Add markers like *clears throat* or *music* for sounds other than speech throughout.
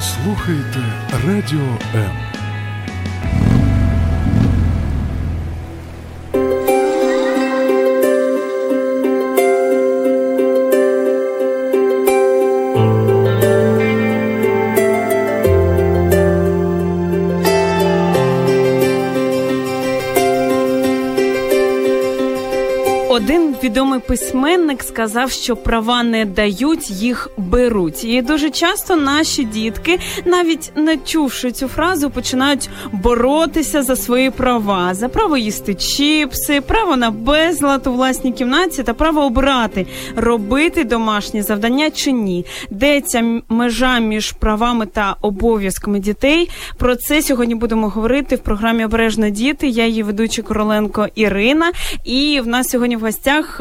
Слухаєте Радіо М. відомий письменник сказав, що права не дають, їх беруть. І дуже часто наші дітки, навіть не чувши цю фразу, починають боротися за свої права, за право їсти чіпси, право на безлад у власній кімнаті та право обрати, робити домашні завдання чи ні. Де ця межа між правами та обов'язками дітей? Про це сьогодні будемо говорити в програмі Обережно діти. Я її ведуча Короленко Ірина. І в нас сьогодні в гостях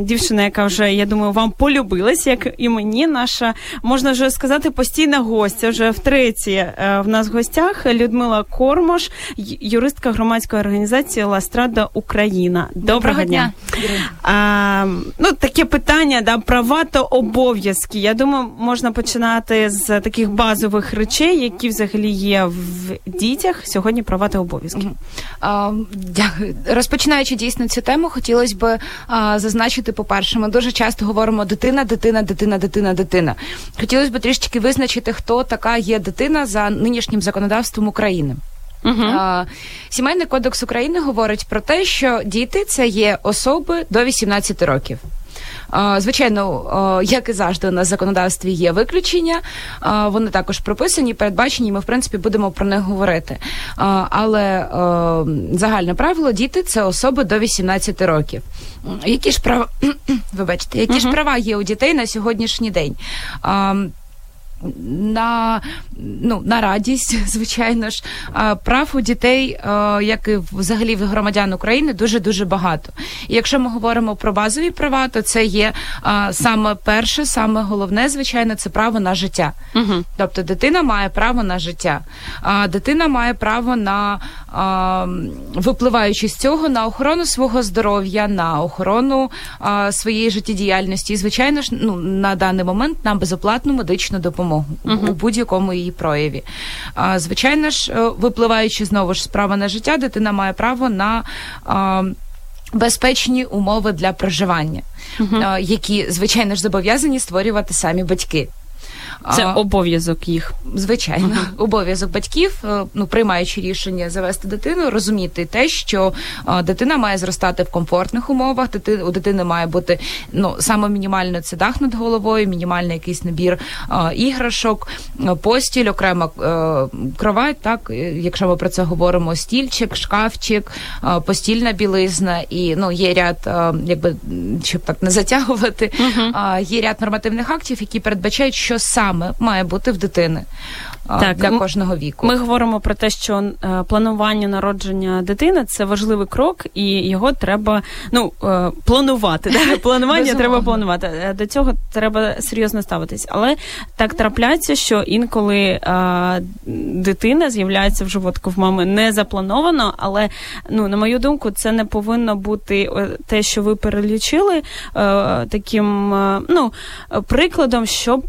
дівчина, яка вже я думаю, вам полюбилась, як і мені. Наша можна вже сказати постійна гостя. Вже втретє е, в нас в гостях Людмила Кормош, юристка громадської організації Ластрада Україна. Доброго, Доброго дня. А, Ну таке питання, да, права та обов'язки. Я думаю, можна починати з таких базових речей, які взагалі є в дітях. Сьогодні права та обов'язки. Дякую. Розпочинаючи дійсно цю тему, хотілося б а, зазначити, по-перше, ми дуже часто говоримо дитина, дитина, дитина, дитина, дитина. Хотілося б трішки визначити, хто така є дитина за нинішнім законодавством України. Uh-huh. Сімейний кодекс України говорить про те, що діти це є особи до 18 років. Звичайно, як і завжди, у нас в законодавстві є виключення, вони також прописані, передбачені. Ми в принципі будемо про них говорити. Але загальне правило діти це особи до 18 років. Які ж права *clears throat* вибачте, які uh-huh. ж права є у дітей на сьогоднішній день? На ну, на радість, *laughs* звичайно ж, прав у дітей, як і взагалі в громадян України, дуже дуже багато. І якщо ми говоримо про базові права, то це є саме перше, саме головне, звичайно, це право на життя. Угу. Тобто дитина має право на життя, а дитина має право на випливаючи з цього на охорону свого здоров'я, на охорону своєї життєдіяльності. І, звичайно ж, ну на даний момент на безоплатну медичну допомогу допомогу uh-huh. у будь-якому її прояві. А, Звичайно ж, е, випливаючи знову ж справа на життя, дитина має право на. А, Безпечні умови для проживання, uh-huh. які звичайно ж зобов'язані створювати самі батьки. Це а, обов'язок їх. Звичайно, uh-huh. обов'язок батьків, е, ну приймаючи рішення завести дитину, розуміти те, що дитина має зростати в комфортних умовах. У дитини має бути ну саме мінімально це дах над головою, мінімальний якийсь набір а, іграшок, постіль, окрема кровать. Так, якщо ми про це говоримо, стільчик, шкафчик, постільна білизна і ну є ряд, якби щоб так не затягувати, uh-huh. є ряд нормативних актів, які передбачають, що саме саме має бути в дитини так, для кожного віку. Ми говоримо про те, що е, планування народження дитини це важливий крок, і його треба ну е, планувати. *laughs* Планування треба планувати. Е, до цього треба серйозно ставитись. Але так трапляється, що інколи а, дитина з'являється в животку в мами не заплановано, але ну на мою думку, це не повинно бути те, що ви перелічили, а, таким ну прикладом, щоб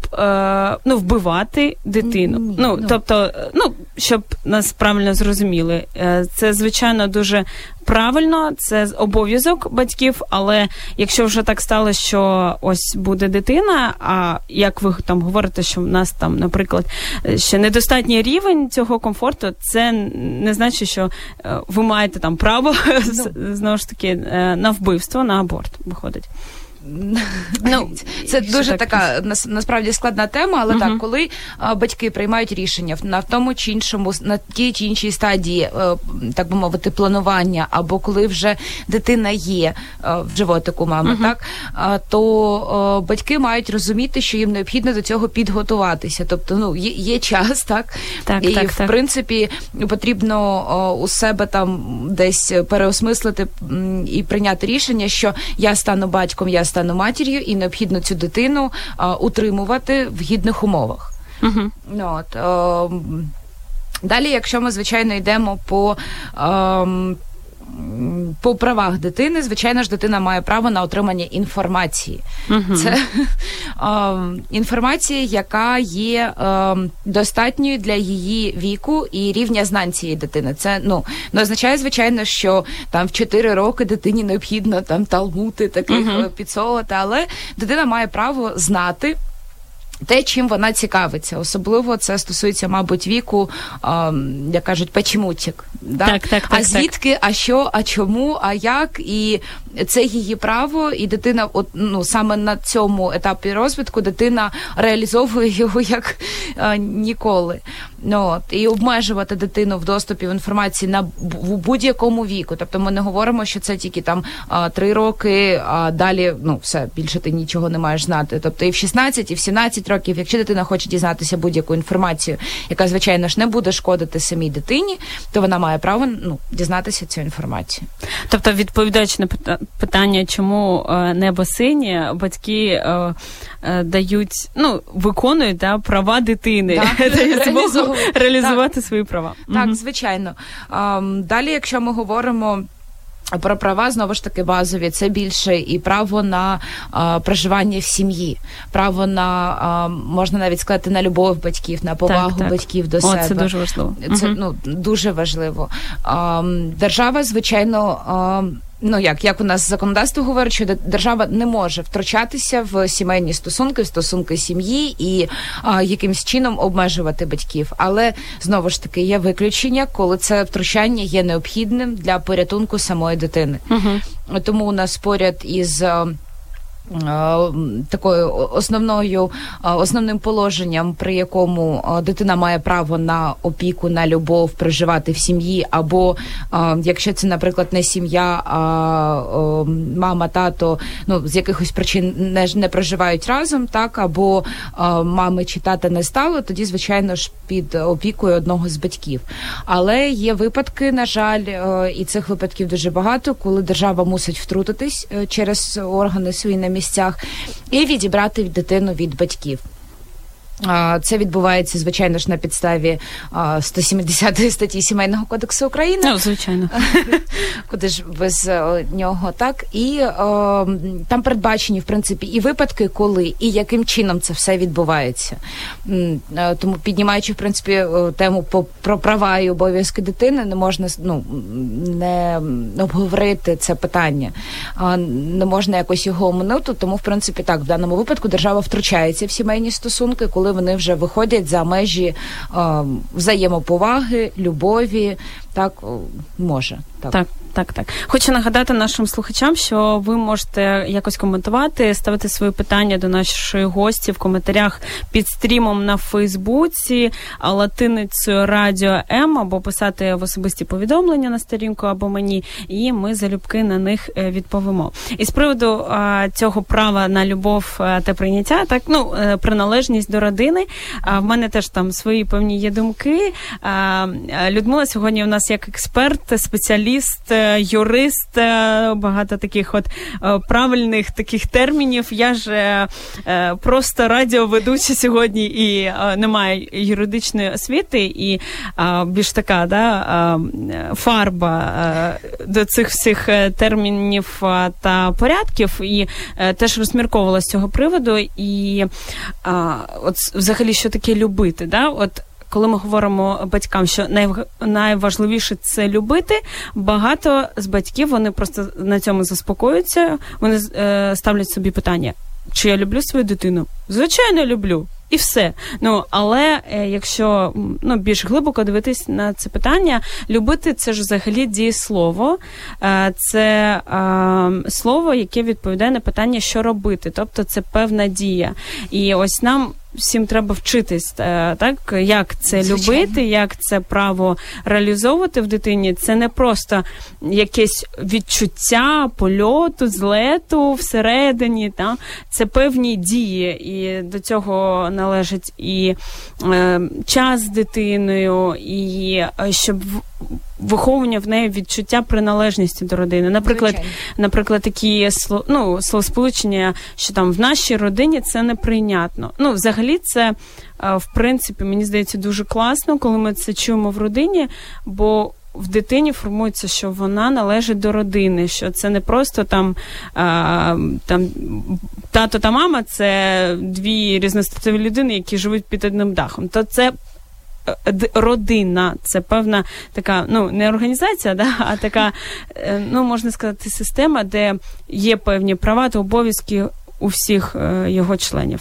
ну вбивати дитину. Ну Ну, тобто, ну щоб нас правильно зрозуміли, е, це звичайно дуже правильно, це обов'язок батьків. Але якщо вже так стало, що ось буде дитина, а як ви там говорите, що в нас там, наприклад, ще недостатній рівень цього комфорту, це не значить, що е, ви маєте там право *laughs* ну. знову ж таки е, на вбивство, на аборт виходить. Ну, Це дуже така насправді складна тема, але так, коли батьки приймають рішення на в тому чи іншому, на тій чи іншій стадії, е, так би мовити, планування, або коли вже дитина є в животику мами, так то батьки мають розуміти, що їм необхідно до цього підготуватися. Тобто, ну є, є час, так, так і в принципі потрібно у себе там десь переосмислити і прийняти рішення, що я стану батьком, я стану матір'ю, і необхідно цю дитину а, утримувати в гідних умовах. uh От, а, Далі, якщо ми звичайно йдемо по. А, по правах дитини, звичайно ж, дитина має право на отримання інформації. uh Це *laughs* е, інформація, яка є е, достатньою для її віку і рівня знань цієї дитини. Це ну не означає, звичайно, що там в 4 роки дитині необхідно там талмути таких uh підсолоти, але дитина має право знати те, чим вона цікавиться. Особливо це стосується, мабуть, віку, а, як кажуть, печемутік. Да? Так, так, так, а звідки, а що, а чому, а як? І це її право, і дитина, от ну саме на цьому етапі розвитку дитина реалізовує його як а, ніколи. Ну, от, І обмежувати дитину в доступі в інформації на в будь-якому віку. Тобто ми не говоримо, що це тільки там три роки, а далі ну все більше ти нічого не маєш знати. Тобто і в 16, і в 17 років, якщо дитина хоче дізнатися будь-яку інформацію, яка звичайно ж не буде шкодити самій дитині, то вона має право ну дізнатися цю інформацію. Тобто, відповідаючи на питання, чому е, небо синє, батьки е, е, дають, ну виконують да, права дитини, да, *laughs* *laughs* реалізувати так. свої права. Так, угу. звичайно. Далі, якщо ми говоримо. Про права знову ж таки базові це більше і право на а, проживання в сім'ї, право на а, можна навіть сказати на любов батьків, на повагу так, так. батьків до О, себе. Це дуже важливо. Це угу. ну дуже важливо. А, Держава, звичайно. А, ну як як у нас законодавство говорить, що держава не може втручатися в сімейні стосунки, в стосунки сім'ї і а, якимсь чином обмежувати батьків. Але знову ж таки є виключення, коли це втручання є необхідним для порятунку самої дитини. Угу. Тому у нас поряд із. Такою основною основним положенням, при якому дитина має право на опіку, на любов проживати в сім'ї, або якщо це, наприклад, не сім'я, а мама, тато ну з якихось причин не не проживають разом, так або мами чи тата не стало, тоді звичайно ж під опікою одного з батьків. Але є випадки, на жаль, і цих випадків дуже багато, коли держава мусить втрутитись е, через органи на місцях і відібрати дитину від батьків. Це відбувається звичайно ж на підставі 170 статті сімейного кодексу України. Ну, звичайно, *laughs* куди ж без е, нього так і о, там передбачені в принципі і випадки, коли і яким чином це все відбувається. Е, тому піднімаючи в принципі тему про права і обов'язки дитини, не можна ну не обговорити це питання, не можна якось його оминути. Тому в принципі так в даному випадку держава втручається в сімейні стосунки, коли вони вже виходять за межі е, взаємоповаги, любові, так може так. так. Так, так. Хочу нагадати нашим слухачам, що ви можете якось коментувати, ставити свої питання до нашої гості в коментарях під стрімом на Фейсбуці, латиницею Радіо М або писати в особисті повідомлення на сторінку або мені, і ми залюбки на них е, відповімо. І з приводу а, цього права на любов е, та прийняття, так ну е, приналежність до родини. А в мене теж там свої певні є думки. А, Людмила сьогодні у нас як експерт, спеціаліст юрист, е, багато таких от е, правильних таких термінів. Я ж е, просто радіоведуча сьогодні і немає юридичної освіти, і більш така да, фарба до цих всіх термінів та порядків, і теж розмірковувала з цього приводу. І от взагалі, що таке любити? Да? От коли ми говоримо батькам, що найважливіше це любити, багато з батьків вони просто на цьому заспокоюються. Вони е, ставлять собі питання: чи я люблю свою дитину? Звичайно, люблю. І все. Ну але е, якщо ну більш глибоко дивитись на це питання, любити це ж взагалі дієслово, е, це е, слово, яке відповідає на питання, що робити, тобто це певна дія. І ось нам всім треба вчитись, е, так як це Звичайно. любити, як це право реалізовувати в дитині. Це не просто якесь відчуття польоту, злету всередині. Та? Це певні дії, і до цього належить і е, час з дитиною, і е, щоб виховування в неї відчуття приналежності до родини. Наприклад, Звичайно. наприклад, такі ну, словосполучення, що там в нашій родині це неприйнятно. Ну, взагалі, це е, в принципі мені здається дуже класно, коли ми це чуємо в родині, бо в дитині формується, що вона належить до родини, що це не просто там а, там тато та мама це дві різностатові людини, які живуть під одним дахом. То це е, родина, це певна така, ну не організація, да, а така, е, ну можна сказати, система, де є певні права та обов'язки у всіх е, його членів.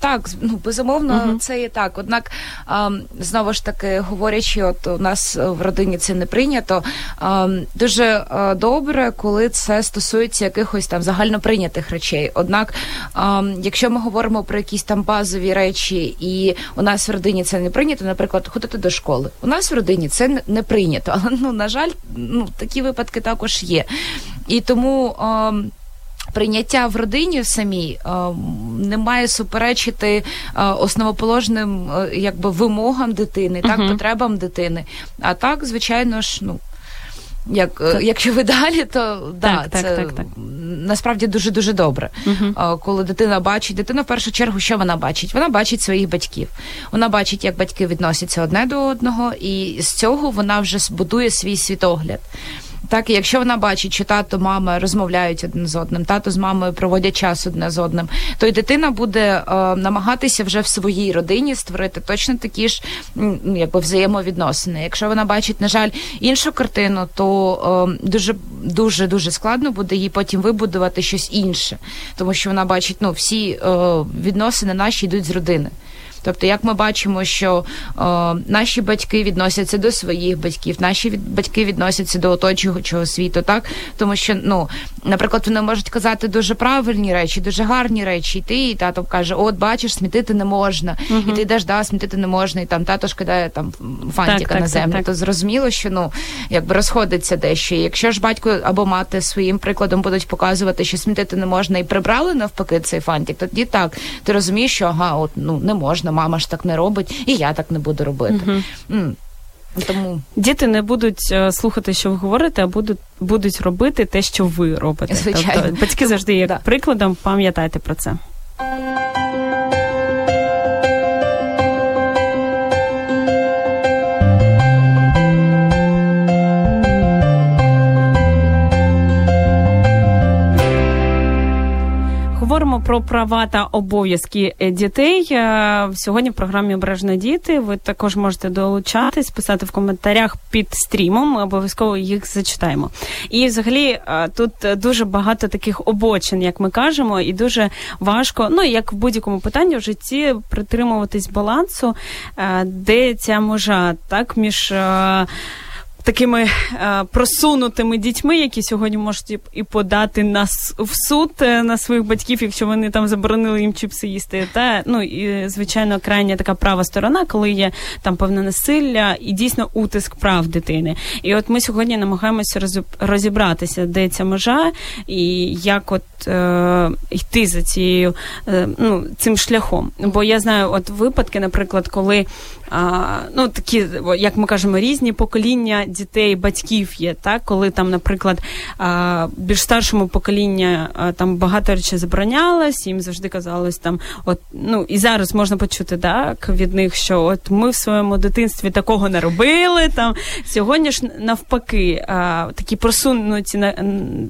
Так, ну безумовно, uh це є так. Однак знову ж таки говорячи, от у нас в родині це не прийнято. Дуже е, добре, коли це стосується якихось там загальноприйнятих речей. Однак, якщо ми говоримо про якісь там базові речі, і у нас в родині це не прийнято, наприклад, ходити до школи. У нас в родині це не прийнято, *laughs* але ну на жаль, ну такі випадки також є. І тому прийняття в родині самій е, не має суперечити е, основоположним е, якби вимогам дитини, так uh потребам дитини. А так, звичайно ж, ну. Як так. якщо ви далі, то да, так, це так, так, насправді дуже дуже добре. uh Коли дитина бачить, дитина в першу чергу, що вона бачить? Вона бачить своїх батьків. Вона бачить, як батьки відносяться одне до одного, і з цього вона вже збудує свій світогляд. Так, якщо вона бачить, що тато, мама розмовляють один з одним, тато з мамою проводять час одне з одним, то й дитина буде е, намагатися вже в своїй родині створити точно такі ж ну, якби взаємовідносини. Якщо вона бачить, на жаль, іншу картину, то е, дуже дуже дуже складно буде їй потім вибудувати щось інше, тому що вона бачить, ну всі е, відносини наші йдуть з родини. Тобто, як ми бачимо, що о, наші батьки відносяться до своїх батьків, наші від, батьки відносяться до оточуючого світу, так тому що, ну, наприклад, вони можуть казати дуже правильні речі, дуже гарні речі. І ти і тато каже: От бачиш, смітити не можна, е і ти йдеш, да, смітити не можна, і там тато ж кидає там фантіка так, на землю. Так, так, то зрозуміло, що ну якби розходиться дещо. І Якщо ж батько або мати своїм прикладом будуть показувати, що смітити не можна, і прибрали навпаки цей фантик, тоді так ти розумієш, що ага, от ну не можна мама ж так не робить, і я так не буду робити. Угу. Тому діти не будуть е, слухати, що ви говорите, а будуть будуть робити те, що ви робите. Звичайно. Тобто батьки завжди є да. прикладом. Пам'ятайте про це. Про права та обов'язки е, дітей. Е, сьогодні в програмі Обережно діти. Ви також можете долучатись, писати в коментарях під стрімом. Ми обов'язково їх зачитаємо. І, взагалі, е, тут дуже багато таких обочин, як ми кажемо, і дуже важко, ну як в будь-якому питанні в житті притримуватись балансу, де ця межа так між такими е, просунутими дітьми, які сьогодні можуть і подати нас в суд е, на своїх батьків, якщо вони там заборонили їм чіпси їсти. Та ну і звичайно крайня така права сторона, коли є там певне насилля і дійсно утиск прав дитини. І от ми сьогодні намагаємося розібратися, де ця межа, і як от е, йти за цією е, ну цим шляхом. Бо я знаю, от випадки, наприклад, коли ну такі, як ми кажемо, різні покоління дітей, батьків є, так коли там, наприклад, більш старшому покоління там багато речей заборонялось, їм завжди казалось там, от ну і зараз можна почути так від них, що от ми в своєму дитинстві такого не робили. Там сьогодні ж навпаки, такі просунуті на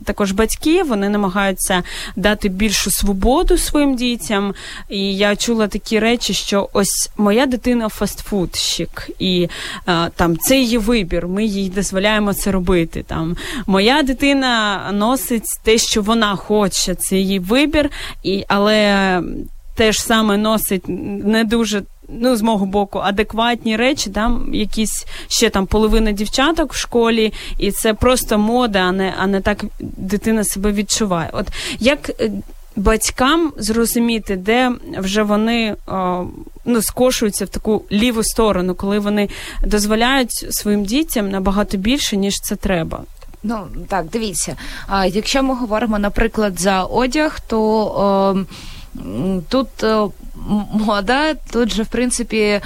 також батьки, вони намагаються дати більшу свободу своїм дітям. І я чула такі речі, що ось моя дитина фастфудщик, і а, там це її вибір. Ми їй дозволяємо це робити. Там моя дитина носить те, що вона хоче, це її вибір, і але теж саме носить не дуже. Ну, з мого боку, адекватні речі, там якісь ще там половина дівчаток в школі, і це просто мода, а не а не так дитина себе відчуває. От як е, батькам зрозуміти, де вже вони о, ну, скошуються в таку ліву сторону, коли вони дозволяють своїм дітям набагато більше, ніж це треба. Ну так, дивіться. А якщо ми говоримо, наприклад, за одяг, то о, тут о, мода. Тут же в принципі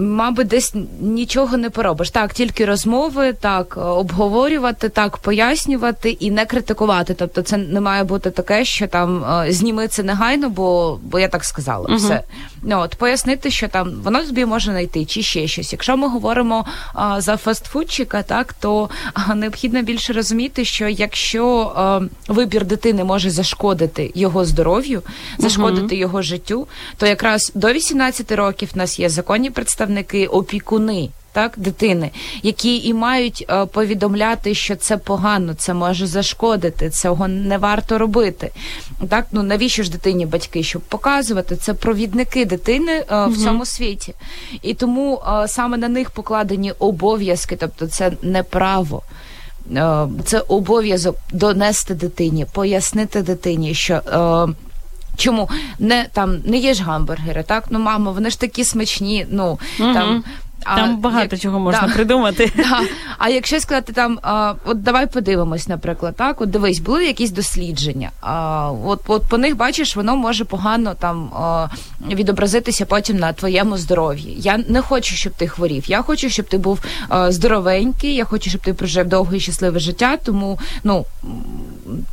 мабуть, десь нічого не поробиш. Так, тільки розмови, так, обговорювати, так, пояснювати і не критикувати. Тобто, це не має бути таке, що там зніми це негайно, бо бо я так сказала. Uh-huh. Все. Ну, от, Пояснити, що там воно тобі може знайти, чи ще щось. Якщо ми говоримо а, за фастфудчика, так, то а, необхідно більше розуміти, що якщо а, вибір дитини може зашкодити його здоров'ю, зашкодити uh-huh. його життю, то якраз до 18 років в нас є законні представники, опікуни. Так, дитини, які і мають е, повідомляти, що це погано, це може зашкодити, цього не варто робити. Так, ну навіщо ж дитині батьки, щоб показувати це провідники дитини е, в угу. цьому світі, і тому е, саме на них покладені обов'язки, тобто це не право. Е, це обов'язок донести дитині, пояснити дитині, що е, Чому не там не є ж гамбургери, так? Ну, мамо, вони ж такі смачні. Ну угу. там а, Там багато як, чого можна да, придумати. *laughs* Да. А якщо сказати там, а, от давай подивимось, наприклад, так, от дивись, були якісь дослідження. А, От от по них бачиш, воно може погано там а, відобразитися потім на твоєму здоров'ї. Я не хочу, щоб ти хворів. Я хочу, щоб ти був а, здоровенький. Я хочу, щоб ти прожив довге і щасливе життя. Тому ну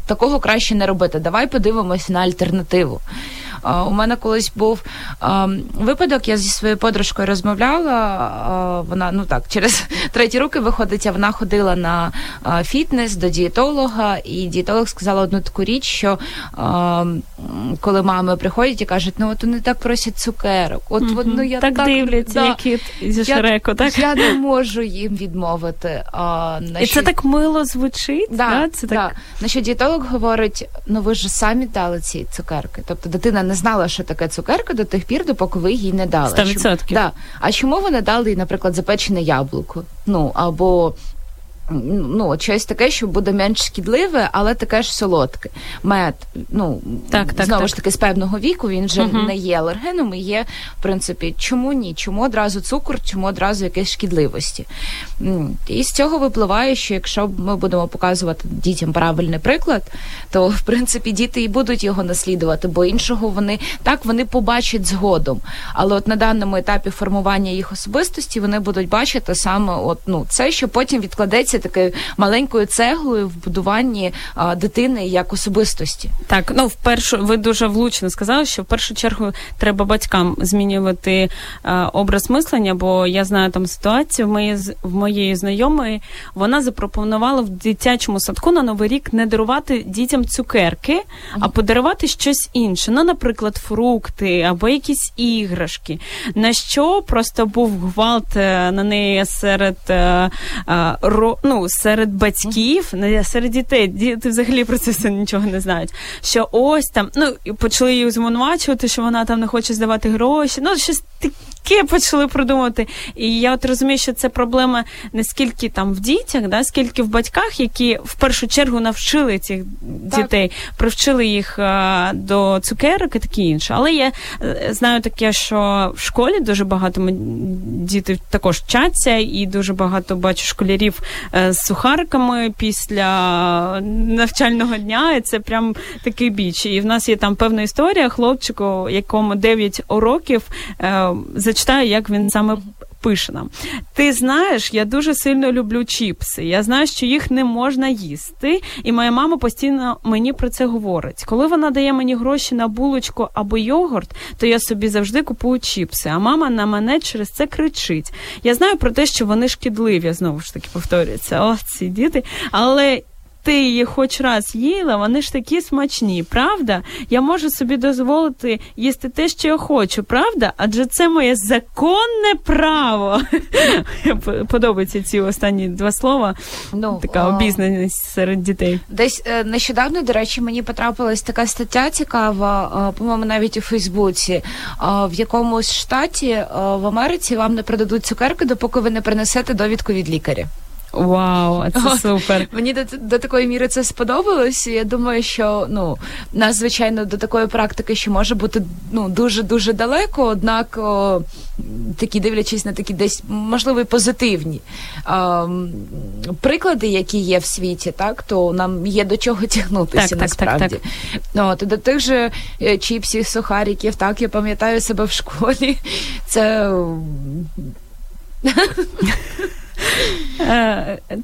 такого краще не робити. Давай подивимось на альтернативу. У мене колись був випадок, я зі своєю подружкою розмовляла. Вона ну так через *laughs* треті руки виходить, а вона ходила на фітнес до дієтолога, і дієтолог сказала одну таку річ, що коли мами приходять і кажуть, ну от вони так просять цукерок. От, mm-hmm. ну я так, так дивляться, да, як зі Шреку, так? Я не можу їм відмовити. А, І це так мило звучить. Да, да? Це да. так... На що дієтолог говорить: ну ви ж самі дали ці цукерки. Тобто дитина не знала, що таке цукерка до тих пір, допоки ви їй не дали. 100%. Да. А чому ви не дали, наприклад, запечене яблуко? Ну або ну, щось таке, що буде менш шкідливе, але таке ж солодке. Мед, ну так, так, знову так. ж таки, з певного віку він вже uh не є алергеном і є, в принципі, чому ні? Чому одразу цукор, чому одразу якісь шкідливості? І з цього випливає, що якщо ми будемо показувати дітям правильний приклад, то в принципі діти і будуть його наслідувати, бо іншого вони так вони побачать згодом. Але от на даному етапі формування їх особистості вони будуть бачити саме от ну це, що потім відкладеться такою маленькою цеглою в будуванні а, дитини як особистості. Так, ну в першу ви дуже влучно сказали, що в першу чергу треба батькам змінювати а, образ мислення, бо я знаю там ситуацію в моєї в моєї знайомої. Вона запропонувала в дитячому садку на новий рік не дарувати дітям цукерки, а подарувати щось інше. Ну, наприклад, фрукти або якісь іграшки. На що просто був гвалт е, на неї серед а, е, ро, ну, серед батьків, не серед дітей, діти взагалі про це все нічого не знають. Що ось там, ну почали її звинувачувати, що вона там не хоче здавати гроші. Ну, щось таке почали продумати. І я от розумію, що це проблема не скільки там в дітях, да, скільки в батьках, які в першу чергу навчили цих так. дітей, привчили їх а, до цукерок і таке інше. Але я е, знаю таке, що в школі дуже багато діти також вчаться, і дуже багато бачу школярів Е, з сухариками після навчального дня. І це прям такий біч. І в нас є там певна історія хлопчику, якому 9 років е, зачитаю, як він саме. Пише нам. Ти знаєш, я дуже сильно люблю чіпси. Я знаю, що їх не можна їсти, і моя мама постійно мені про це говорить. Коли вона дає мені гроші на булочку або йогурт, то я собі завжди купую чіпси. А мама на мене через це кричить. Я знаю про те, що вони шкідливі, знову ж таки повторюється. О, ці діти. Але ти її хоч раз їла, вони ж такі смачні, правда? Я можу собі дозволити їсти те, що я хочу, правда? Адже це моє законне право. *laughs* Подобаються ці останні два слова. Ну, така обізнаність серед дітей. Десь е, нещодавно, до речі, мені потрапилась така стаття цікава, е, по-моєму, навіть у Фейсбуці. Е, в якомусь штаті в Америці вам не продадуть цукерки, допоки ви не принесете довідку від лікаря. Вау, це супер. Мені до, до такої міри це сподобалось. Я думаю, що ну нас, звичайно, до такої практики ще може бути ну дуже дуже далеко, однак о, такі дивлячись на такі десь можливо позитивні о, приклади, які є в світі, так то нам є до чого тягнутися так, насправді. Так, так, так. От, до тих же е, чіпсів, сухариків, так я пам'ятаю себе в школі. Це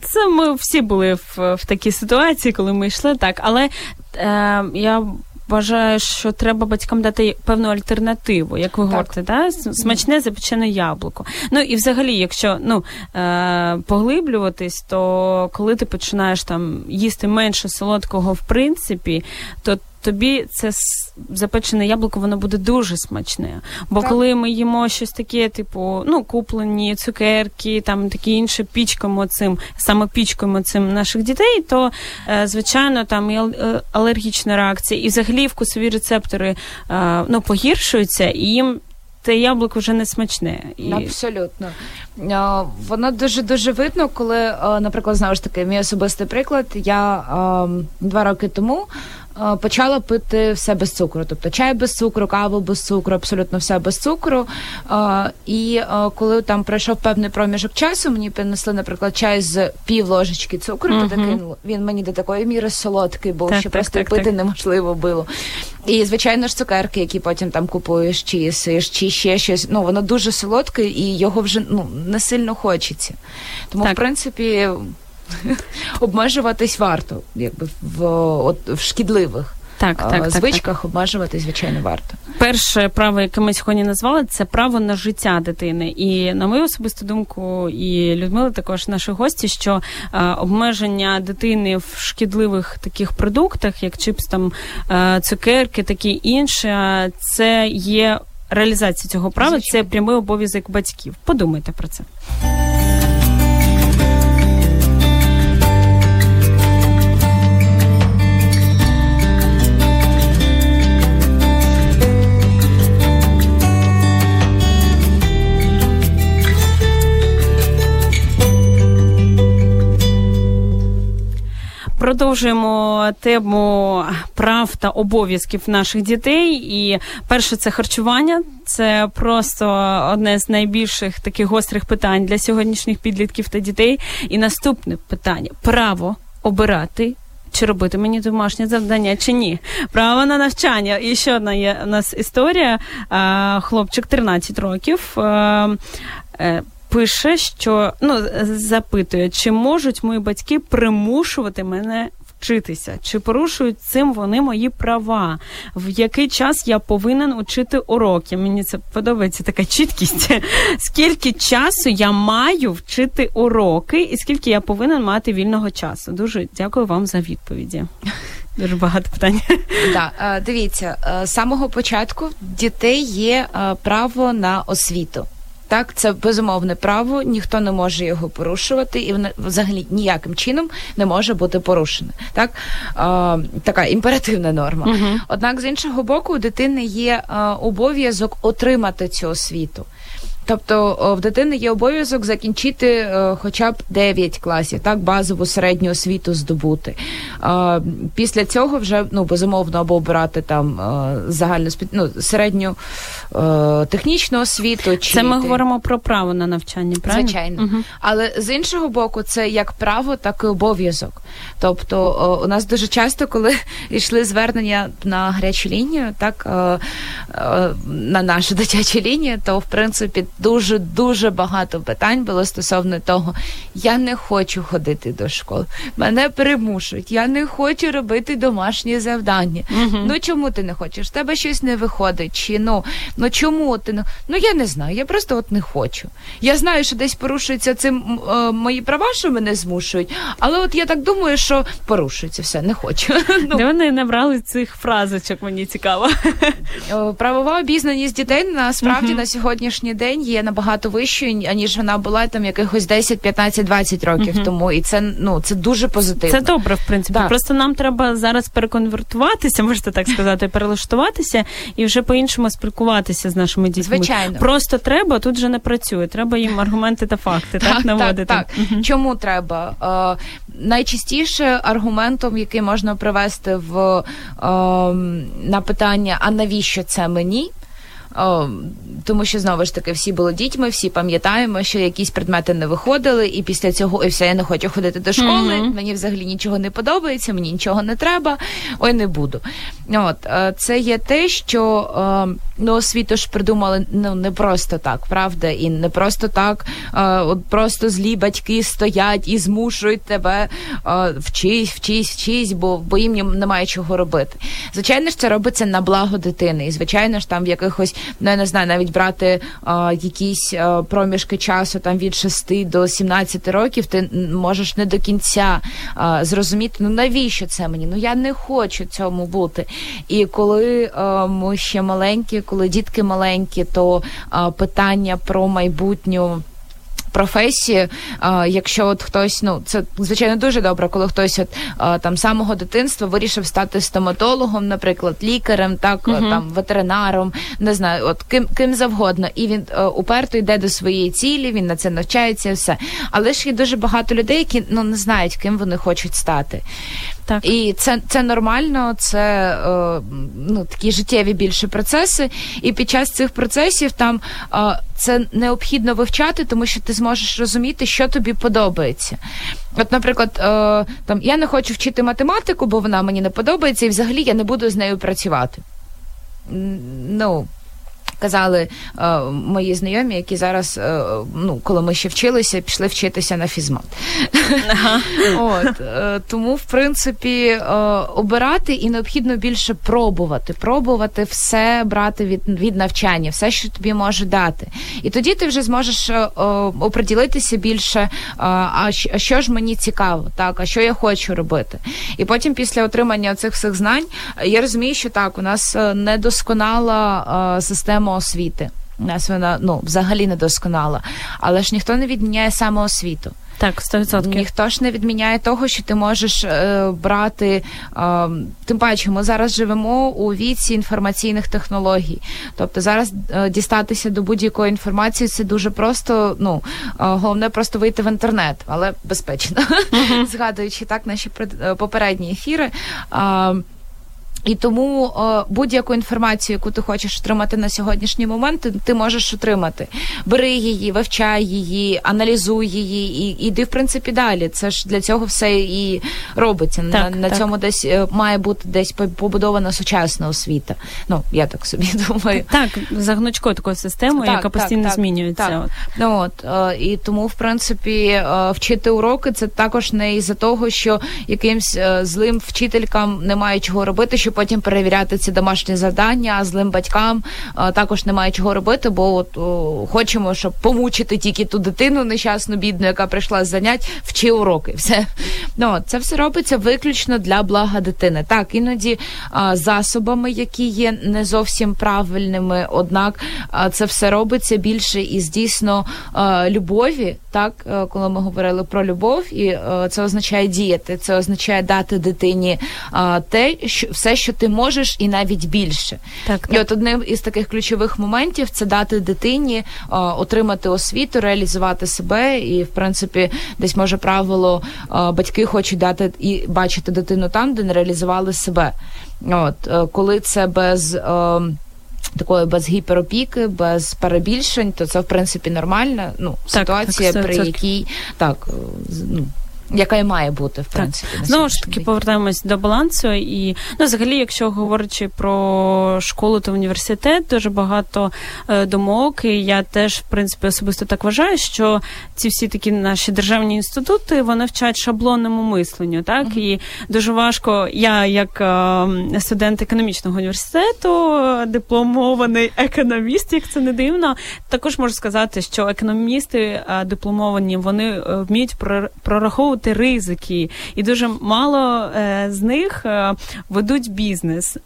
це ми всі були в, в такій ситуації, коли ми йшли так. Але е, я вважаю, що треба батькам дати певну альтернативу, як ви так. говорите, да? смачне запечене яблуко. Ну і взагалі, якщо ну, е, поглиблюватись, то коли ти починаєш там їсти менше солодкого, в принципі, то тобі це запечене яблуко, воно буде дуже смачне. Бо так. коли ми їмо щось таке, типу, ну, куплені цукерки, там такі інше, пічкаємо цим, саме пічкаємо цим наших дітей, то е, звичайно там і е, алергічна реакція, і взагалі вкусові рецептори е, ну, погіршуються, і їм. Те яблуко вже не смачне. І... Абсолютно. Воно дуже дуже видно, коли, наприклад, знову ж таки, мій особистий приклад. Я два роки тому почала пити все без цукру, тобто чай без цукру, каву без цукру, абсолютно все без цукру. Е, і е, коли там пройшов певний проміжок часу, мені принесли, наприклад, чай з пів ложечки цукру, uh-huh. Він мені до такої міри солодкий, був так, що так, просто так, пити неможливо було. І звичайно ж цукерки, які потім там купуєш, чи їсиш, чи ще щось. Ну воно дуже солодке, і його вже ну не сильно хочеться. Тому, в принципі *laughs* обмежуватись варто, якби в от, в шкідливих. Так, так, звичках так, обмежувати, звичайно, варто. Перше право, яке ми сьогодні назвали, це право на життя дитини. І на мою особисту думку, і Людмила, також наші гості, що е, обмеження дитини в шкідливих таких продуктах, як чипс, там е, цукерки, такі інше, це є реалізація цього права, Звичайно. це прямий обов'язок батьків. Подумайте про це. Продовжуємо тему прав та обов'язків наших дітей. І перше це харчування. Це просто одне з найбільших таких гострих питань для сьогоднішніх підлітків та дітей. І наступне питання право обирати. Чи робити мені домашнє завдання, чи ні? Право на навчання. І ще одна є у нас історія. Хлопчик 13 років е, пише, що ну запитує, чи можуть мої батьки примушувати мене вчитися, чи порушують цим вони мої права, в який час я повинен учити уроки. Мені це подобається така чіткість. *laughs* Скільки часу я маю вчити уроки, і скільки я повинен мати вільного часу? Дуже дякую вам за відповіді. *laughs* Дуже багато питань. Да, е, дивіться, е, з самого початку дітей є е, право на освіту. Так, це безумовне право, ніхто не може його порушувати, і взагалі ніяким чином не може бути порушене. Так а, така імперативна норма. Угу. Однак, з іншого боку, у дитини є а, обов'язок отримати цю освіту. Тобто в дитини є обов'язок закінчити е, хоча б 9 класів, так базову середню освіту здобути. Після цього вже ну безумовно або обирати там е, загальну ну, середню е, технічну освіту. Чи це ми ти... говоримо про право на навчання, правильно? звичайно. Угу. Але з іншого боку, це як право, так і обов'язок. Тобто, у нас дуже часто, коли *laughs* йшли звернення на гарячу лінію, так на нашу дитячу лінію, то в принципі дуже дуже багато питань було стосовно того, я не хочу ходити до школи, мене примушують, я не хочу робити домашні завдання. uh Ну чому ти не хочеш? Тебе щось не виходить? Чи ну ну чому ти не ну я не знаю, я просто от не хочу. Я знаю, що десь порушуються цим е, мої права, що мене змушують, але от я так думаю, що порушується все, не хочу. *laughs* ну. Де вони набрали цих фразочок? Мені цікаво. Правова обізнаність дітей насправді на сьогоднішній день є набагато вищою, аніж вона була там якихось 10, 15, 20 років uh тому. І це ну це дуже позитивно. Це добре, в принципі. Так. Просто нам треба зараз переконвертуватися, можете так сказати, *laughs* перелаштуватися і вже по-іншому спілкуватися з нашими дітьми. Звичайно, просто треба тут же не працює. Треба їм аргументи та факти *laughs* так, так наводити. Так, так. Uh-huh. Чому треба? Е, Найчастіше аргументом, який можна привести в е, на питання, а навіщо це мені? О, тому що знову ж таки всі були дітьми, всі пам'ятаємо, що якісь предмети не виходили, і після цього і все я не хочу ходити до школи. Mm-hmm. Мені взагалі нічого не подобається, мені нічого не треба. Ой, не буду. От е, це є те, що е, ну освіту ж придумали ну не просто так, правда, і не просто так. Е, от просто злі батьки стоять і змушують тебе вчись, вчись, вчись, бо бо їм немає чого робити. Звичайно ж, це робиться на благо дитини, і звичайно ж там в якихось ну я не знаю, навіть брати а, якісь а, проміжки часу там від 6 до 17 років, ти можеш не до кінця а, зрозуміти, ну навіщо це мені? Ну я не хочу цьому бути. І коли ми ще маленькі, коли дітки маленькі, то питання про майбутню професії. Якщо от хтось, ну це звичайно дуже добре, коли хтось от там самого дитинства вирішив стати стоматологом, наприклад, лікарем, так uh там ветеринаром, не знаю, от ким ким завгодно, і він е, уперто йде до своєї цілі, він на це навчається, і все. Але ж є дуже багато людей, які ну не знають, ким вони хочуть стати. Так. І це це нормально, це е, ну, такі життєві більше процеси. І під час цих процесів там е, це необхідно вивчати, тому що ти зможеш розуміти, що тобі подобається. От, наприклад, е, там я не хочу вчити математику, бо вона мені не подобається, і взагалі я не буду з нею працювати. Ну, казали е, мої знайомі, які зараз, е, ну коли ми ще вчилися, пішли вчитися на фізмат. Ага. *laughs* От е, тому, в принципі, е, обирати і необхідно більше пробувати, пробувати все брати від від навчання, все, що тобі може дати. І тоді ти вже зможеш е, оприділитися більше, а що ж мені цікаво, так, а що я хочу робити. І потім, після отримання цих всіх знань, я розумію, що так, у нас недосконала система система освіти. У нас вона ну взагалі не досконала, але ж ніхто не відміняє самоосвіту. Так, 100%. Ніхто ж не відміняє того, що ти можеш е, брати. Е, тим паче, ми зараз живемо у віці інформаційних технологій. Тобто зараз е, дістатися до будь-якої інформації це дуже просто. Ну е, головне просто вийти в інтернет, але безпечно. Uh-huh. *laughs* Згадуючи так наші е, попередні ефіри. І тому о, будь-яку інформацію, яку ти хочеш отримати на сьогоднішній момент, ти, ти можеш отримати. Бери її, вивчай її, аналізуй її, і іди, в принципі, далі. Це ж для цього все і робиться. Так, на, на цьому десь е, має бути десь побудована сучасна освіта. Ну я так собі *laughs* думаю. Так, за гнучкою такою системою, так, яка постійно так, змінюється. Так. Ну от е, і тому, в принципі, е, вчити уроки це також не із за того, що якимсь злим вчителькам немає чого робити, щоб потім перевіряти ці домашні завдання, злим батькам також немає чого робити, бо от хочемо, щоб помучити тільки ту дитину нещасну, бідну, яка прийшла з занять, вчи уроки. Все ну це все робиться виключно для блага дитини. Так, іноді засобами, які є не зовсім правильними, однак це все робиться більше із дійсно любові. Так, коли ми говорили про любов, і це означає діяти, це означає дати дитині те, що все, що ти можеш, і навіть більше. Так, так. І от одним із таких ключових моментів це дати дитині отримати освіту, реалізувати себе, і в принципі, десь може правило батьки хочуть дати і бачити дитину там, де не реалізували себе. От е, коли це без. Е, такої без гіперопіки, без перебільшень, то це в принципі нормальна ну, так, ситуація, так, при якій так ну, яка і має бути в принципі. Так. Знову ж таки повертаємось до балансу. І ну, взагалі, якщо говорячи про школу та університет, дуже багато е, думок. І я теж в принципі особисто так вважаю, що ці всі такі наші державні інститути вони вчать шаблонному мисленню. Так mm-hmm. і дуже важко. Я, як е, студент економічного університету, дипломований економіст, як це не дивно, також можу сказати, що економісти е, дипломовані вони е, вміють прораховувати обдумувати ризики, і дуже мало е, з них е, ведуть бізнес.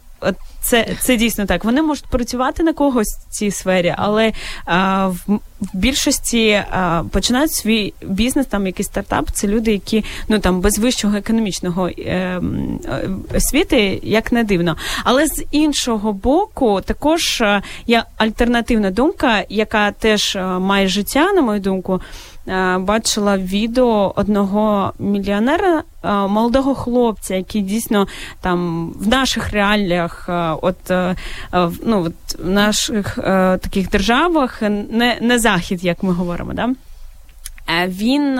Це це дійсно так. Вони можуть працювати на когось в цій сфері, але а, в в більшості а, починають свій бізнес, там якийсь стартап. Це люди, які ну там без вищого економічного е, е, освіти, як не дивно. Але з іншого боку, також е, є альтернативна думка, яка теж е, має життя, на мою думку. Е, бачила відео одного мільйонера, е, молодого хлопця, який дійсно там в наших реаліях, е, от ну, от в наших таких державах, не не захід, як ми говоримо, да? Він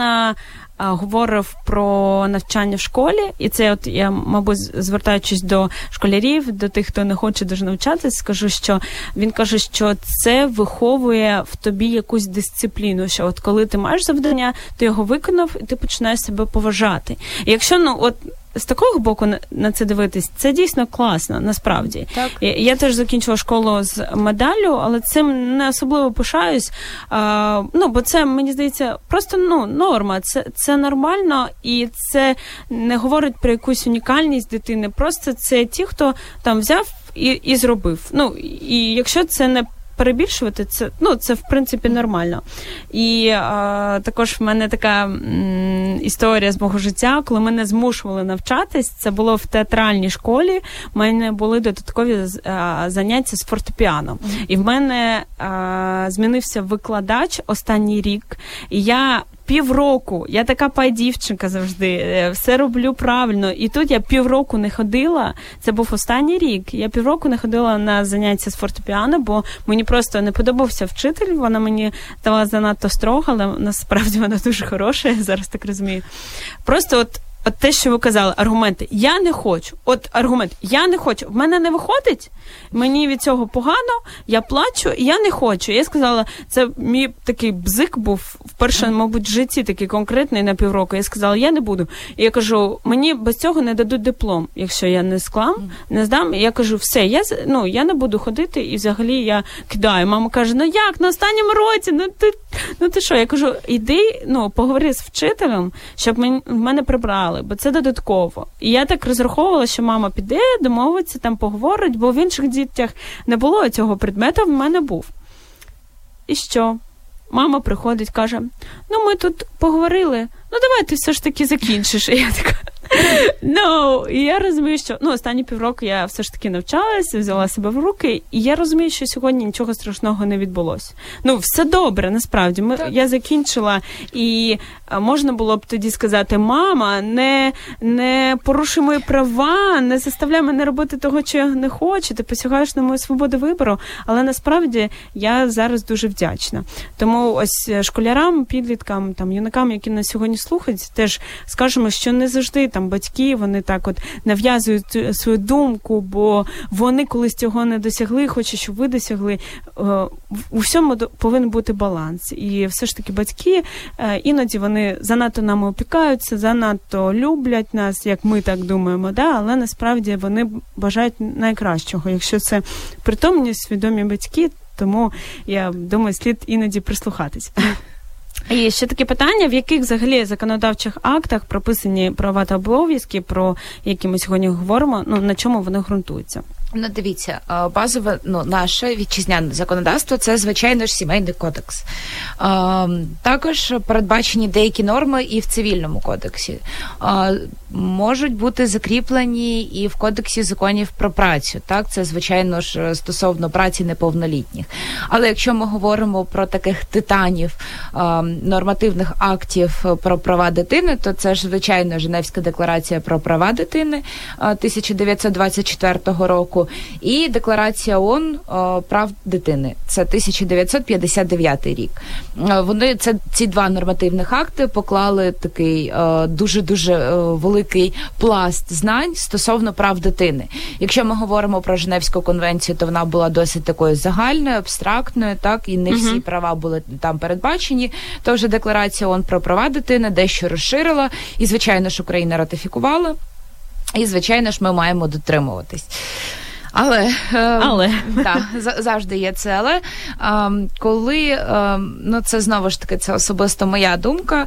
говорив про навчання в школі, і це, от я, мабуть, звертаючись до школярів, до тих, хто не хоче дуже навчатись, скажу, що він каже, що це виховує в тобі якусь дисципліну. Що от коли ти маєш завдання, ти його виконав, і ти починаєш себе поважати. І якщо ну от з такого боку на це дивитись, це дійсно класно, насправді. Так. Я, я теж закінчила школу з медаллю, але цим не особливо пишаюсь. А, Ну, бо це, мені здається, просто ну, норма. Це це нормально і це не говорить про якусь унікальність дитини. Просто це ті, хто там взяв і і зробив. Ну, І якщо це не перебільшувати, це ну це в принципі нормально. І е, також в мене така м, історія з мого життя, коли мене змушували навчатись. Це було в театральній школі. У мене були додаткові е, заняття з фортепіано. І в мене е, змінився викладач останній рік. І я півроку. Я така пай-дівчинка завжди, е, все роблю правильно. І тут я півроку не ходила. Це був останній рік. Я півроку не ходила на заняття з фортепіано, бо мені просто не подобався вчитель. Вона мені дала занадто строго, але насправді вона дуже хороша, я зараз так розумію. Просто от. От те, що ви казали, аргументи. Я не хочу. От аргумент, я не хочу. В мене не виходить, мені від цього погано, я плачу, і я не хочу. Я сказала, це мій такий бзик був вперше, мабуть, в житті такий конкретний на півроку. Я сказала, я не буду. І я кажу, мені без цього не дадуть диплом, якщо я не склам, не здам. І я кажу, все, я ну я не буду ходити, і взагалі я кидаю. Мама каже: Ну як на останньому році? Ну ти ну ти що? Я кажу, іди, ну поговори з вчителем, щоб в мене прибрали, бо це додатково. І я так розраховувала, що мама піде, домовиться, там поговорить, бо в інших дітях не було цього предмету, в мене був. І що? Мама приходить, каже: Ну, ми тут поговорили, ну давай ти все ж таки закінчиш. *laughs* І я така. No. І я розумію, що ну останні півроку я все ж таки навчалася, взяла себе в руки, і я розумію, що сьогодні нічого страшного не відбулося. Ну, все добре, насправді. Ми я закінчила, і можна було б тоді сказати: мама, не не порушуй мої права, не заставляй мене робити того, що я не хочу. Ти посягаєш на мою свободу вибору. Але насправді я зараз дуже вдячна. Тому ось школярам, підліткам, там юнакам, які нас сьогодні слухають, теж скажемо, що не завжди там батьки вони так от нав'язують свою думку, бо вони колись цього не досягли, хочуть, щоб ви досягли. Е, у всьому повинен бути баланс. І все ж таки батьки е, іноді вони занадто нами опікаються, занадто люблять нас, як ми так думаємо, да? але насправді вони бажають найкращого. Якщо це притомні, свідомі батьки, тому я думаю, слід іноді прислухатись. І ще таке питання: в яких взагалі законодавчих актах прописані права та обов'язки, про які ми сьогодні говоримо, ну на чому вони ґрунтуються? Ну, дивіться, базове ну, наше вітчизняне законодавство це, звичайно ж, сімейний кодекс. Також передбачені деякі норми і в цивільному кодексі. Можуть бути закріплені і в кодексі законів про працю. Так, це звичайно ж стосовно праці неповнолітніх. Але якщо ми говоримо про таких титанів нормативних актів про права дитини, то це ж звичайно Женевська декларація про права дитини 1924 року і декларація ООН прав дитини. Це 1959 рік. Вони це ці два нормативних акти поклали такий дуже дуже великий пласт знань стосовно прав дитини. Якщо ми говоримо про Женевську конвенцію, то вона була досить такою загальною, абстрактною, так і не всі права були там передбачені. То вже декларація ООН про права дитини дещо розширила, і звичайно ж Україна ратифікувала. І, звичайно ж, ми маємо дотримуватись. Але ем, але *laughs* так, завжди є це. Але ем, коли ем, ну це знову ж таки це особисто моя думка,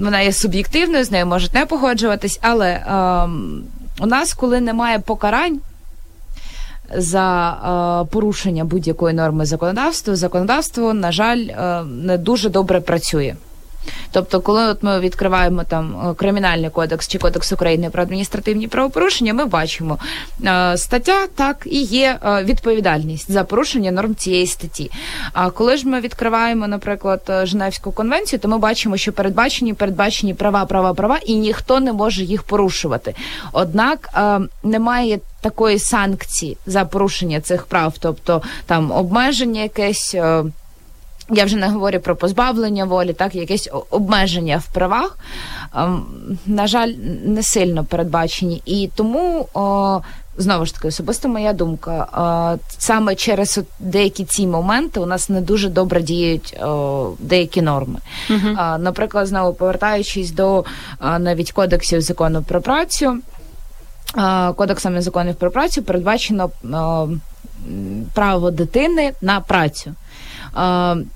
вона є суб'єктивною, з нею можуть не погоджуватись, але у нас, коли немає покарань. за е, порушення будь-якої норми законодавства, законодавство, на жаль, е, не дуже добре працює. Тобто, коли от ми відкриваємо там е, кримінальний кодекс чи кодекс України про адміністративні правопорушення, ми бачимо е, стаття так і є е, відповідальність за порушення норм цієї статті. А коли ж ми відкриваємо, наприклад, Женевську конвенцію, то ми бачимо, що передбачені передбачені права, права, права, і ніхто не може їх порушувати. Однак немає. Такої санкції за порушення цих прав, тобто там обмеження якесь я вже не говорю про позбавлення волі, так якесь обмеження в правах, ем, на жаль, не сильно передбачені. І тому о, знову ж таки особисто моя думка. О, саме через деякі ці моменти у нас не дуже добре діють о, деякі норми. Uh-huh. Наприклад, знову повертаючись до навіть кодексів закону про працю, кодексами законів про працю передбачено право дитини на працю.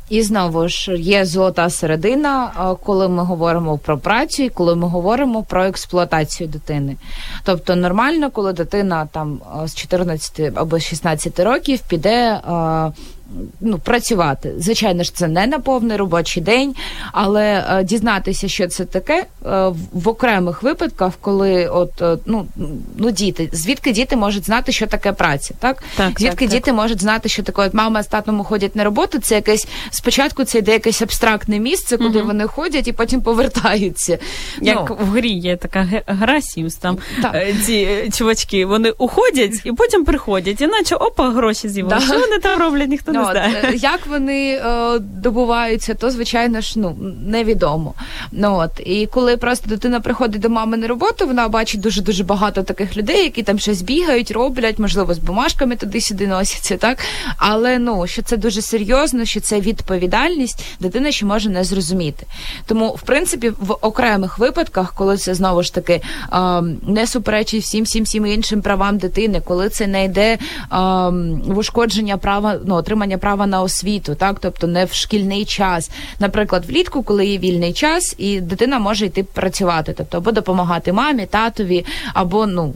І знову ж є золота середина, коли ми говоримо про працю, і коли ми говоримо про експлуатацію дитини. Тобто нормально, коли дитина там з 14 або 16 років піде ну, працювати. Звичайно ж, це не на повний робочий день, але е, дізнатися, що це таке е, в окремих випадках, коли от е, ну ну діти, звідки діти можуть знати, що таке праця, так, так звідки так, діти так. можуть знати, що таке от мама з татом ходять на роботу. Це якесь спочатку це йде якесь абстрактне місце, куди угу. вони ходять і потім повертаються. Як ну. в грі є така гра Sims, там ці чувачки вони уходять і потім приходять, іначе опа, гроші з'явилися. Да. Що вони там роблять? Ніхто не знає. Е, як вони е, добуваються, то звичайно ж ну невідомо. Ну от і коли просто дитина приходить до мами на роботу, вона бачить дуже дуже багато таких людей, які там щось бігають, роблять, можливо, з бумажками туди-сюди носяться, так але ну що це дуже серйозно, що це відповідальність, дитина ще може не зрозуміти. Тому, в принципі, в окремих випадках, коли це знову ж таки е, не суперечить всім всім всім іншим правам дитини, коли це не йде е, в ушкодження права ну отримання права на освіту, так тобто не в шкільний час. Наприклад, влітку, коли є вільний час, і дитина може йти працювати, тобто або допомагати мамі, татові, або ну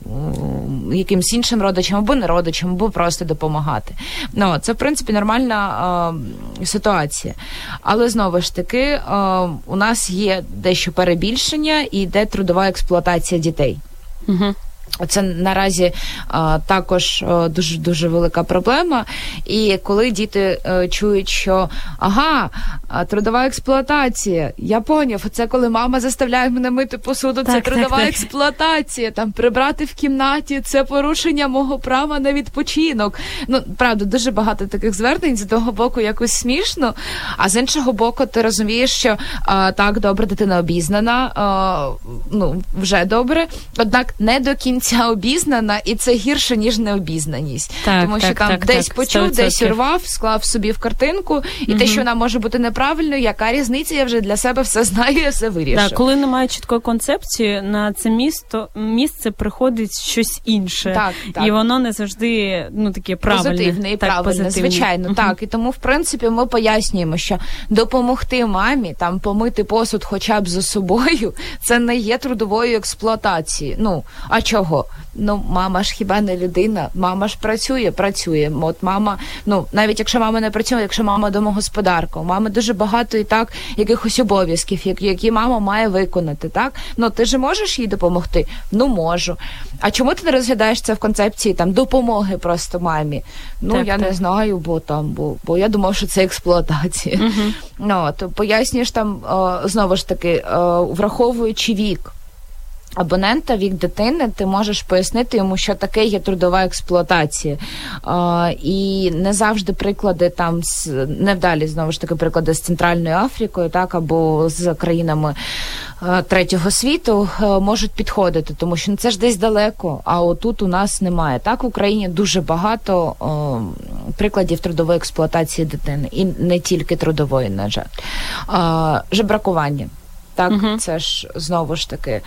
якимсь іншим родичам, або не родичам, або просто допомагати. Ну це в принципі нормальна е, ситуація. Але знову ж таки, е, у нас є дещо перебільшення і йде трудова експлуатація дітей. Угу. Це наразі а, також а, дуже дуже велика проблема. І коли діти а, е, чують, що ага, трудова експлуатація, я поняв, це коли мама заставляє мене мити посуду, так, це трудова так, експлуатація. Там прибрати в кімнаті це порушення мого права на відпочинок. Ну правда, дуже багато таких звернень з того боку якось смішно. А з іншого боку, ти розумієш, що так добре, дитина обізнана, ну вже добре, однак не до кінця ця обізнана, і це гірше ніж необізнаність, так, тому що так, там так, десь почув, 100%. десь урвав, склав собі в картинку, і угу. те, що вона може бути неправильною, яка різниця? Я вже для себе все знаю, я все вирішу. Так, коли немає чіткої концепції, на це місто місце приходить щось інше, так, так. і воно не завжди ну таке правильне. Позитивне і так, правильне, позитивне. звичайно, угу. так і тому, в принципі, ми пояснюємо, що допомогти мамі там помити посуд, хоча б за собою, *laughs* це не є трудовою експлуатацією. Ну а чого? Ну, мама ж хіба не людина? Мама ж працює, працює. От мама, ну навіть якщо мама не працює, якщо мама домогосподарка, у мами дуже багато і так якихось обов'язків, які мама має виконати. Так ну ти ж можеш їй допомогти? Ну можу. А чому ти не розглядаєш це в концепції там допомоги просто мамі? Ну так, я так. не знаю, бо там, бо бо я думав, що це експлуатація. Угу. Ну то пояснюєш там о, знову ж таки, о, враховуючи вік абонента, вік дитини, ти можеш пояснити йому, що таке є трудова експлуатація. Е, і не завжди приклади там з невдалі знову ж таки приклади з Центральною Африкою, так або з країнами е, третього світу е, можуть підходити, тому що це ж десь далеко. А отут у нас немає. Так в Україні дуже багато прикладів трудової експлуатації дитини, і не тільки трудової, на жаль, жебракування. Так, угу. це ж знову ж таки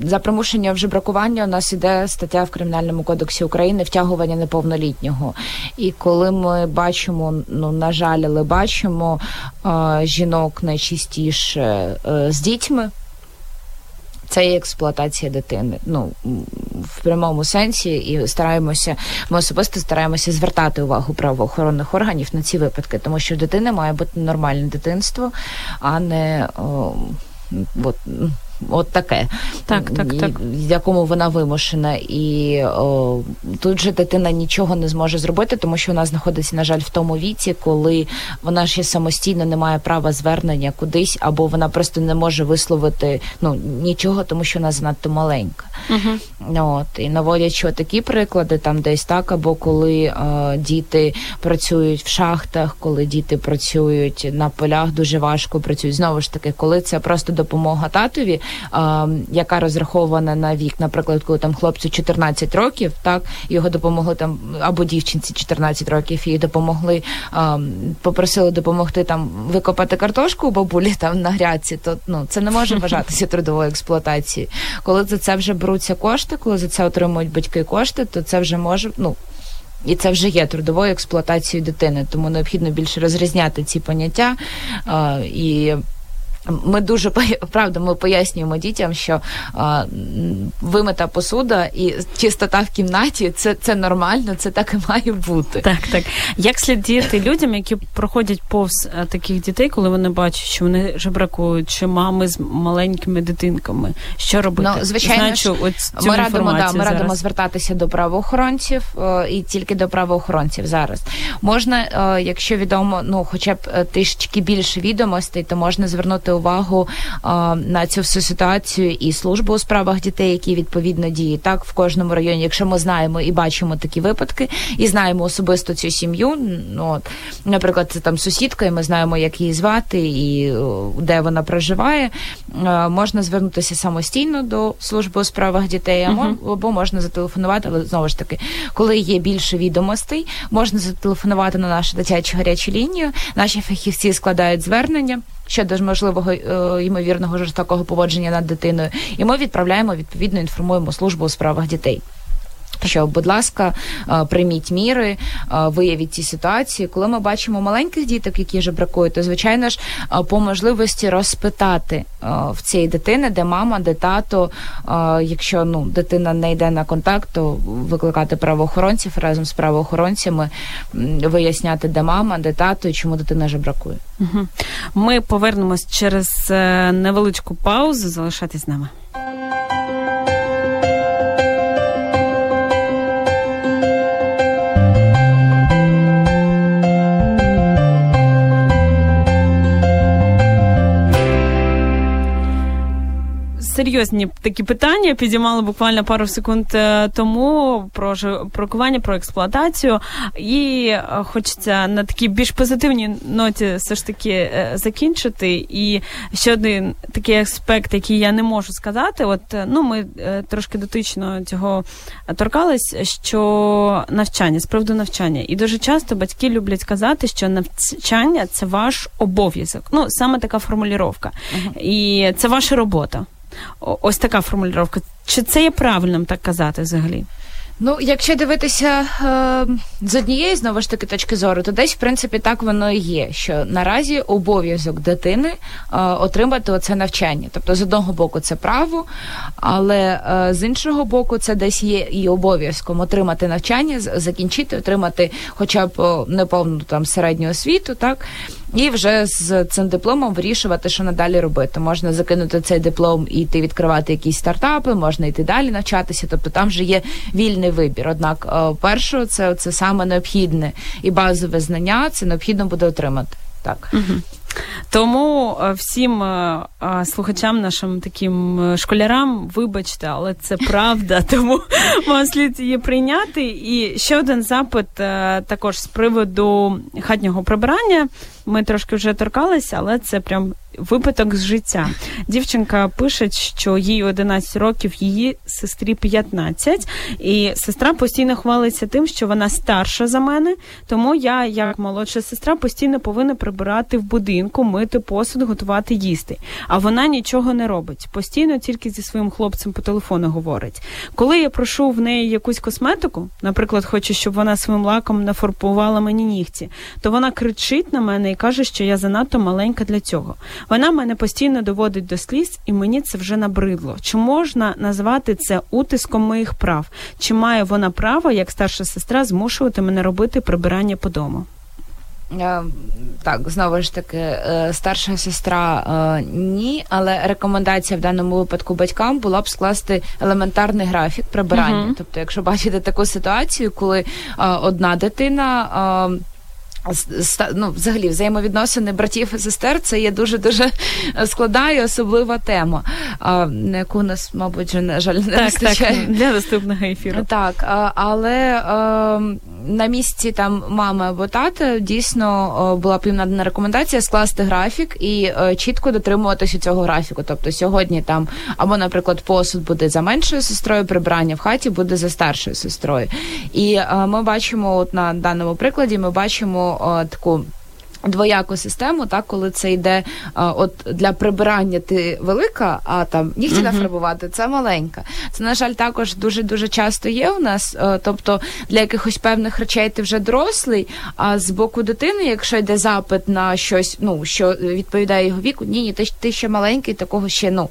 за примушення вже бракування у нас іде стаття в кримінальному кодексі України втягування неповнолітнього. І коли ми бачимо, ну на жаль, але бачимо жінок найчастіше е, з дітьми. це є експлуатація дитини. Ну прямому сенсі, і стараємося. Ми особисто стараємося звертати увагу правоохоронних органів на ці випадки, тому що дитина має бути нормальне дитинство, а не о, от, От таке, так, так, так. в якому вона вимушена, і о, тут же дитина нічого не зможе зробити, тому що вона знаходиться, на жаль, в тому віці, коли вона ще самостійно не має права звернення кудись, або вона просто не може висловити ну нічого, тому що вона занадто маленька. Uh-huh. От і наводячи такі приклади, там десь так, або коли о, діти працюють в шахтах, коли діти працюють на полях, дуже важко працюють. Знову ж таки, коли це просто допомога татові яка розрахована на вік, наприклад, коли там хлопцю 14 років, так його допомогли там або дівчинці 14 років, їй допомогли, попросили допомогти там викопати картошку у бабулі там на грядці, то ну це не може *laughs* вважатися трудовою експлуатацією. Коли за це вже беруться кошти, коли за це отримують батьки кошти, то це вже може ну. І це вже є трудовою експлуатацією дитини, тому необхідно більше розрізняти ці поняття а, і. Ми дуже правда, ми пояснюємо дітям, що а, вимита посуда і чистота в кімнаті це це нормально, це так і має бути. Так, так. Як слід діяти людям, які проходять повз е, таких дітей, коли вони бачать, що вони жебракують, чи мами з маленькими дитинками? Що робити? Ну, звичайно, Значу, от цю ми радимо да, ми радимо звертатися до правоохоронців е, і тільки до правоохоронців зараз. Можна, е, якщо відомо, ну хоча б трішечки більше відомостей, то можна звернути увагу а, на цю всю ситуацію і службу у справах дітей, які відповідно діють так в кожному районі. Якщо ми знаємо і бачимо такі випадки, і знаємо особисто цю сім'ю. Ну от, наприклад, це там сусідка, і ми знаємо, як її звати і де вона проживає. А, можна звернутися самостійно до служби у справах дітей, uh-huh. або можна зателефонувати, але знову ж таки, коли є більше відомостей, можна зателефонувати на нашу дитячу гарячу лінію. Наші фахівці складають звернення щодо можливого е, ймовірного жорстокого поводження над дитиною, і ми відправляємо відповідно інформуємо службу у справах дітей. Що, будь ласка, е, прийміть міри, е, виявіть ці ситуації. Коли ми бачимо маленьких діток, які же бракують, то звичайно ж по можливості розпитати в цієї дитини, де мама, де тато. Якщо ну дитина не йде на контакт, то викликати правоохоронців разом з правоохоронцями, виясняти, де мама, де тато і чому дитина же бракує. Ми повернемось через е, невеличку паузу. Залишайтесь з нами. Серйозні такі питання підіймали буквально пару секунд е, тому про прокування, про експлуатацію. І е, хочеться на такій більш позитивній ноті все ж таки е, закінчити. І ще один такий аспект, який я не можу сказати. От ну ми трошки дотично цього торкались, що навчання з приводу навчання, і дуже часто батьки люблять казати, що навчання це ваш обов'язок. Ну саме така формулювання. Uh-huh. і це ваша робота. Ось така формулювання. Чи це є правильним так казати взагалі? Ну, якщо дивитися е, з однієї знову ж таки точки зору, то десь в принципі так воно і є. Що наразі обов'язок дитини е, отримати оце навчання. Тобто, з одного боку, це право, але е, з іншого боку, це десь є і обов'язком отримати навчання, закінчити, отримати, хоча б неповну там середню освіту, так і вже з цим дипломом вирішувати, що надалі робити. Можна закинути цей диплом і йти відкривати якісь стартапи, можна йти далі навчатися. Тобто там вже є вільний вибір. Однак, е, перше, це це саме необхідне і базове знання. Це необхідно буде отримати. Так. Тому е, всім е, слухачам, нашим таким школярам, вибачте, але це *laughs* правда, тому *laughs* вам слід її прийняти. І ще один запит також з приводу хатнього прибирання. Ми трошки вже торкалися, але це прям випадок з життя. Дівчинка пише, що їй 11 років, її сестрі 15, і сестра постійно хвалиться тим, що вона старша за мене. Тому я, як молодша сестра, постійно повинна прибирати в будинку, мити посуд, готувати їсти. А вона нічого не робить. Постійно тільки зі своїм хлопцем по телефону говорить. Коли я прошу в неї якусь косметику, наприклад, хочу, щоб вона своїм лаком нафарбувала мені нігті, то вона кричить на мене і каже, що я занадто маленька для цього. Вона мене постійно доводить до сліз, і мені це вже набридло. Чи можна назвати це утиском моїх прав? Чи має вона право, як старша сестра, змушувати мене робити прибирання по дому? Е, так, знову ж таки, е, старша сестра е, ні, але рекомендація в даному випадку батькам була б скласти елементарний графік прибирання. uh Тобто, якщо бачите таку ситуацію, коли одна дитина ну, взагалі взаємовідносини братів і сестер це є дуже дуже складна і особлива тема, на яку нас, мабуть, на жаль, не так, вистачає так, *laughs* для наступного ефіру. Так, але на місці там мами або тата дійсно була б надана рекомендація скласти графік і чітко дотримуватися цього графіку. Тобто сьогодні там або, наприклад, посуд буде за меншою сестрою, прибирання в хаті буде за старшою сестрою. І ми бачимо, от на даному прикладі, ми бачимо таку. Двояку систему, так, коли це йде а, от для прибирання ти велика, а там нігті нафарбувати це маленька. Це, на жаль, також дуже дуже часто є у нас. А, тобто для якихось певних речей ти вже дорослий, а з боку дитини, якщо йде запит на щось, ну що відповідає його віку, ні, ні, ти, ти ще маленький, такого ще ну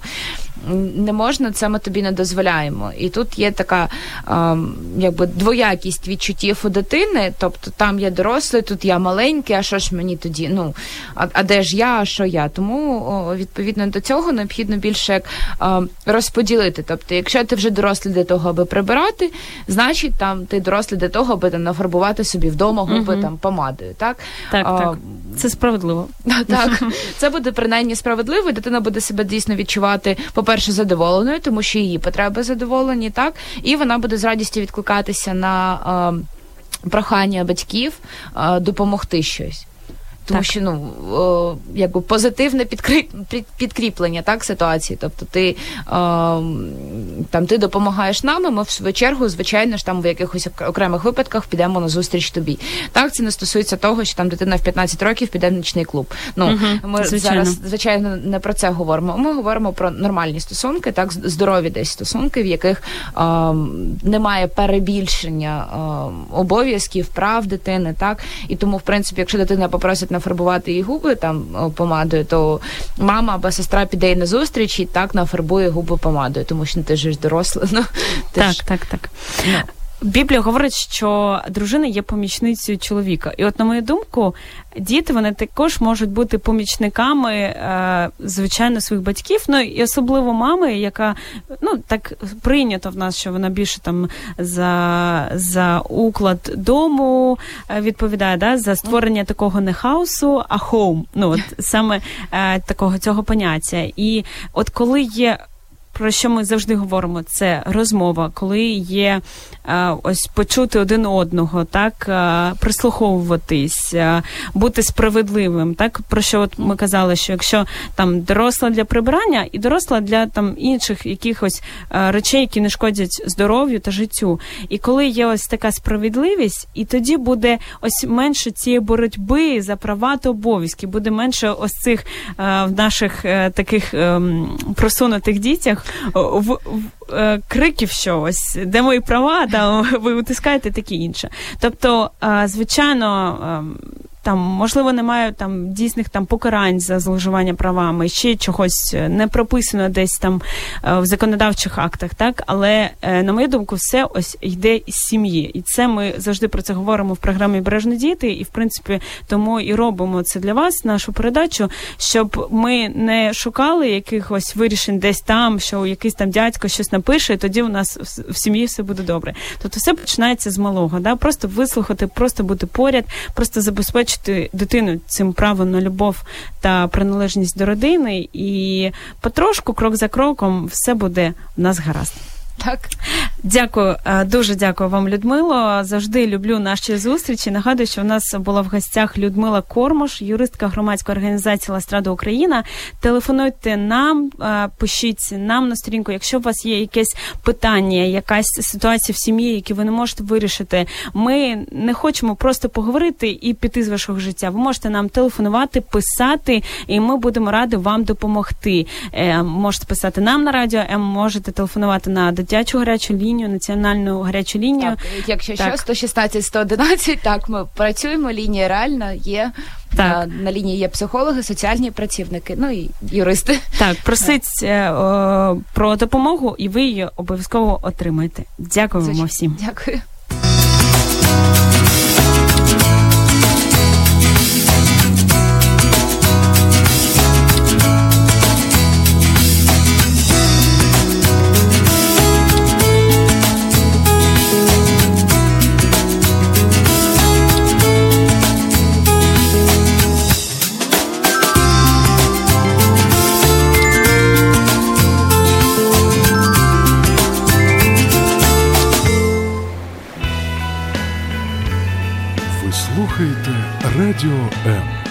не можна, це ми тобі не дозволяємо. І тут є така ем, якби двоякість відчуттів у дитини, тобто там я дорослий, тут я маленький, а що ж мені тоді? Ну, а, а де ж я, а що я? Тому відповідно до цього необхідно більше як ем, розподілити. Тобто, якщо ти вже дорослий для того, аби прибирати, значить там ти дорослий для того, аби там нафарбувати собі вдома губи угу. там помадою. Так, так, а, так. Це справедливо. *laughs* Так, *laughs* це буде принаймні справедливо, і дитина буде себе дійсно відчувати, по-перше, задоволеною, тому що її потреби задоволені, так, і вона буде з радістю відкликатися на е, прохання батьків е, допомогти щось. Тому так. що ну о, якби позитивне підкріп, підкріплення так ситуації. Тобто ти о, там ти допомагаєш нам, і ми в свою чергу, звичайно ж там в якихось окремих випадках підемо на зустріч тобі. Так це не стосується того, що там дитина в 15 років піде в нічний клуб. Ну угу, ми звичайно. зараз звичайно не про це говоримо. Ми говоримо про нормальні стосунки, так здорові десь стосунки, в яких о, немає перебільшення обов'язків, прав дитини, так і тому, в принципі, якщо дитина попросить нафарбувати їй губи там помадою, то мама або сестра піде й на зустріч і так нафарбує губи помадою, тому що ти ж доросла. Ну, так, ж... так, так. Ну. Біблія говорить, що дружина є помічницею чоловіка, і от на мою думку, діти вони також можуть бути помічниками, е, звичайно, своїх батьків. Ну і особливо мами, яка ну так прийнято в нас, що вона більше там за за уклад дому е, відповідає, да, за створення такого не хаосу, а хоум. Ну от *laughs* саме е, такого цього поняття. І от коли є про що ми завжди говоримо, це розмова, коли є е, ось почути один одного, так е, прислуховуватись, е, бути справедливим. Так про що от ми казали, що якщо там доросла для прибирання і доросла для там інших якихось речей, які не шкодять здоров'ю та життю. І коли є ось така справедливість, і тоді буде ось менше цієї боротьби за права та обов'язки, буде менше ось цих в наших таких ем, просунутих дітях в, в е, криків, ось де мої права, там *laughs* ви утискаєте таке інше. Тобто, е, звичайно. Там можливо немає там дійсних там покарань за зловживання правами, ще чогось е, не прописано десь там е, в законодавчих актах, так? Але е, на мою думку, все ось йде з сім'ї, і це ми завжди про це говоримо в програмі «Бережні діти, і в принципі тому і робимо це для вас, нашу передачу, щоб ми не шукали якихось вирішень десь там, що якийсь там дядько щось напише, і тоді у нас в сім'ї все буде добре. Тобто все починається з малого, да, просто вислухати, просто бути поряд, просто забезпечити забезпечити дитину цим правом на любов та приналежність до родини, і потрошку, крок за кроком, все буде в нас гаразд. Так, дякую, е, дуже дякую вам, Людмило. Завжди люблю наші зустрічі. Нагадую, що в нас була в гостях Людмила Кормош, юристка громадської організації Ластрада Україна. Телефонуйте нам, е, пишіть нам на сторінку. Якщо у вас є якесь питання, якась ситуація в сім'ї, які ви не можете вирішити. Ми не хочемо просто поговорити і піти з вашого життя. Ви можете нам телефонувати, писати, і ми будемо раді вам допомогти. Е, можете писати нам на радіо, можете телефонувати на дитячу гарячу лінію, національну гарячу лінію. Так, Якщо так. що 116 111, так ми працюємо. Лінія реальна є. Так. На лінії є психологи, соціальні працівники, ну і юристи. Так, просить е, о, про допомогу, і ви її обов'язково отримаєте. Дякуємо всім. Дякую. Слухаєте Радіо М.